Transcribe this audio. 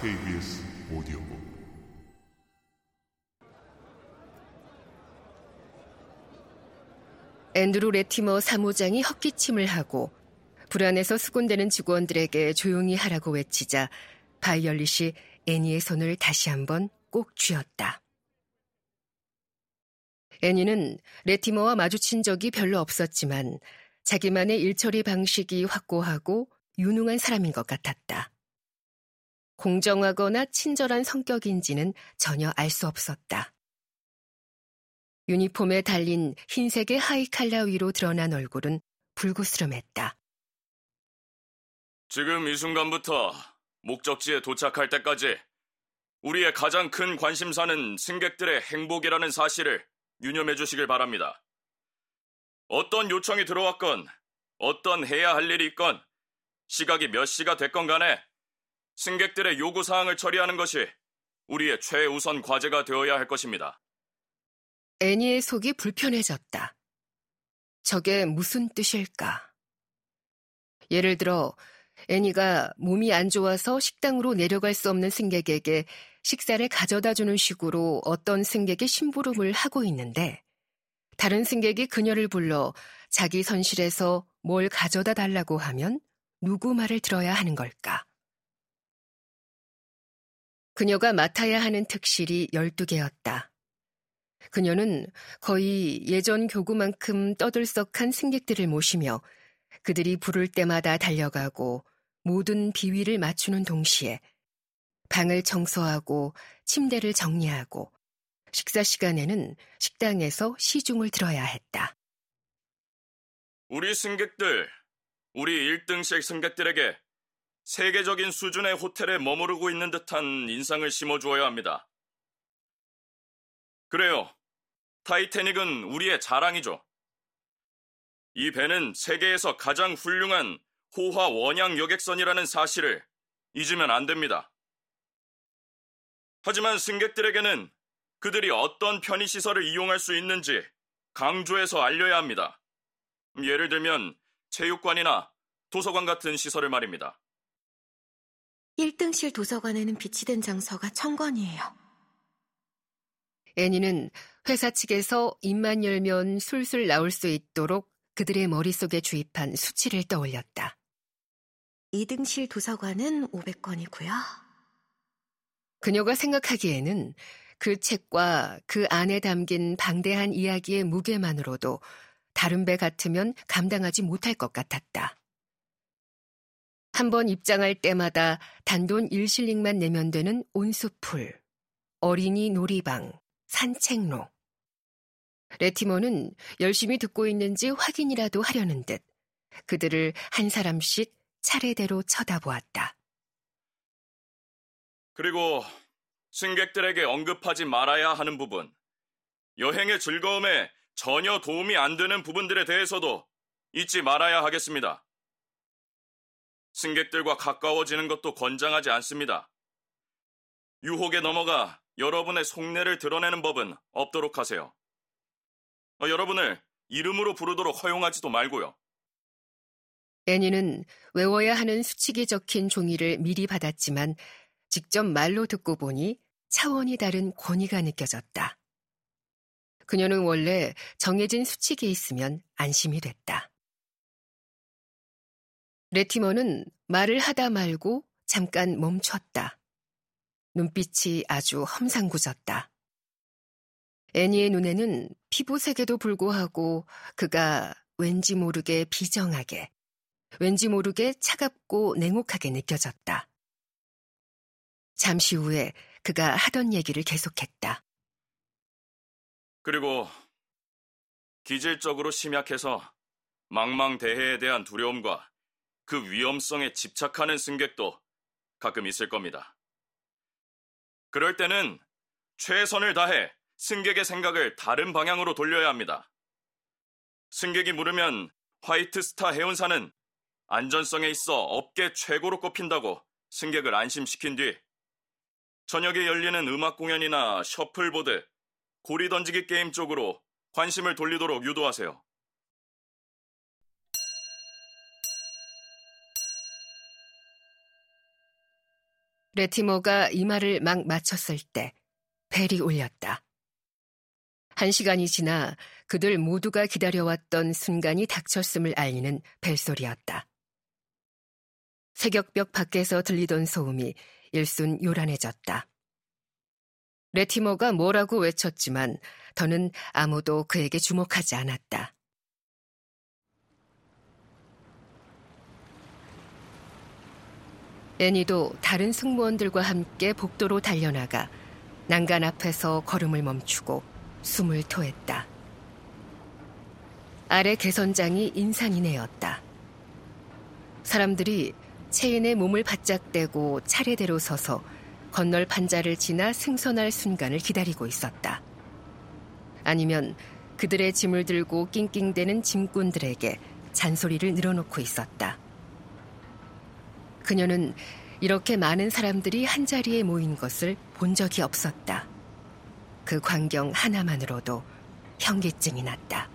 KBS 오디오북 앤드루 레티머 사무장이 헛기침을 하고 불안해서 수군대는 직원들에게 조용히 하라고 외치자 바이올릿이 애니의 손을 다시 한번 꼭 쥐었다. 애니는 레티머와 마주친 적이 별로 없었지만 자기만의 일처리 방식이 확고하고 유능한 사람인 것 같았다. 공정하거나 친절한 성격인지는 전혀 알 수 없었다. 유니폼에 달린 흰색의 하이 칼라 위로 드러난 얼굴은 불구스름했다. 지금 이 순간부터 목적지에 도착할 때까지 우리의 가장 큰 관심사는 승객들의 행복이라는 사실을 유념해 주시길 바랍니다. 어떤 요청이 들어왔건, 어떤 해야 할 일이 있건, 시각이 몇 시가 됐건 간에 승객들의 요구 사항을 처리하는 것이 우리의 최우선 과제가 되어야 할 것입니다. 애니의 속이 불편해졌다. 저게 무슨 뜻일까? 예를 들어, 애니가 몸이 안 좋아서 식당으로 내려갈 수 없는 승객에게 식사를 가져다 주는 식으로 어떤 승객이 심부름을 하고 있는데, 다른 승객이 그녀를 불러 자기 선실에서 뭘 가져다 달라고 하면 누구 말을 들어야 하는 걸까? 그녀가 맡아야 하는 특실이 12개였다. 그녀는 거의 예전 교구만큼 떠들썩한 승객들을 모시며 그들이 부를 때마다 달려가고 모든 비위를 맞추는 동시에 방을 청소하고 침대를 정리하고 식사 시간에는 식당에서 시중을 들어야 했다. 우리 승객들, 우리 1등씩 승객들에게 세계적인 수준의 호텔에 머무르고 있는 듯한 인상을 심어주어야 합니다. 그래요. 타이태닉은 우리의 자랑이죠. 이 배는 세계에서 가장 훌륭한 호화 원양 여객선이라는 사실을 잊으면 안 됩니다. 하지만 승객들에게는 그들이 어떤 편의시설을 이용할 수 있는지 강조해서 알려야 합니다. 예를 들면 체육관이나 도서관 같은 시설을 말입니다. 1등실 도서관에는 비치된 장서가 천권이에요. 애니는 회사 측에서 입만 열면 술술 나올 수 있도록 그들의 머릿속에 주입한 수치를 떠올렸다. 2등실 도서관은 500권이고요. 그녀가 생각하기에는 그 책과 그 안에 담긴 방대한 이야기의 무게만으로도 다른 배 같으면 감당하지 못할 것 같았다. 한 번 입장할 때마다 단돈 1실링만 내면 되는 온수풀, 어린이 놀이방, 산책로. 레티머는 열심히 듣고 있는지 확인이라도 하려는 듯 그들을 한 사람씩 차례대로 쳐다보았다. 그리고 승객들에게 언급하지 말아야 하는 부분, 여행의 즐거움에 전혀 도움이 안 되는 부분들에 대해서도 잊지 말아야 하겠습니다. 승객들과 가까워지는 것도 권장하지 않습니다. 유혹에 넘어가 여러분의 속내를 드러내는 법은 없도록 하세요. 어, 여러분을 이름으로 부르도록 허용하지도 말고요. 애니는 외워야 하는 수칙이 적힌 종이를 미리 받았지만 직접 말로 듣고 보니 차원이 다른 권위가 느껴졌다. 그녀는 원래 정해진 수칙이 있으면 안심이 됐다. 레티머는 말을 하다 말고 잠깐 멈췄다. 눈빛이 아주 험상궂었다. 애니의 눈에는 피부색에도 불구하고 그가 왠지 모르게 비정하게, 왠지 모르게 차갑고 냉혹하게 느껴졌다. 잠시 후에 그가 하던 얘기를 계속했다. 그리고 기질적으로 심약해서 망망대해에 대한 두려움과 그 위험성에 집착하는 승객도 가끔 있을 겁니다. 그럴 때는 최선을 다해 승객의 생각을 다른 방향으로 돌려야 합니다. 승객이 물으면 화이트 스타 해운사는 안전성에 있어 업계 최고로 꼽힌다고 승객을 안심시킨 뒤 저녁에 열리는 음악 공연이나 셔플보드, 고리 던지기 게임 쪽으로 관심을 돌리도록 유도하세요. 레티머가 이 말을 막 마쳤을 때 벨이 울렸다. 한 시간이 지나 그들 모두가 기다려왔던 순간이 닥쳤음을 알리는 벨소리였다. 새벽벽 밖에서 들리던 소음이 일순 요란해졌다. 레티머가 뭐라고 외쳤지만 더는 아무도 그에게 주목하지 않았다. 애니도 다른 승무원들과 함께 복도로 달려나가 난간 앞에서 걸음을 멈추고 숨을 토했다. 아래 개선장이 인산이네였다. 사람들이 체인의 몸을 바짝 대고 차례대로 서서 건널 판자를 지나 승선할 순간을 기다리고 있었다. 아니면 그들의 짐을 들고 낑낑대는 짐꾼들에게 잔소리를 늘어놓고 있었다. 그녀는 이렇게 많은 사람들이 한자리에 모인 것을 본 적이 없었다. 그 광경 하나만으로도 현기증이 났다.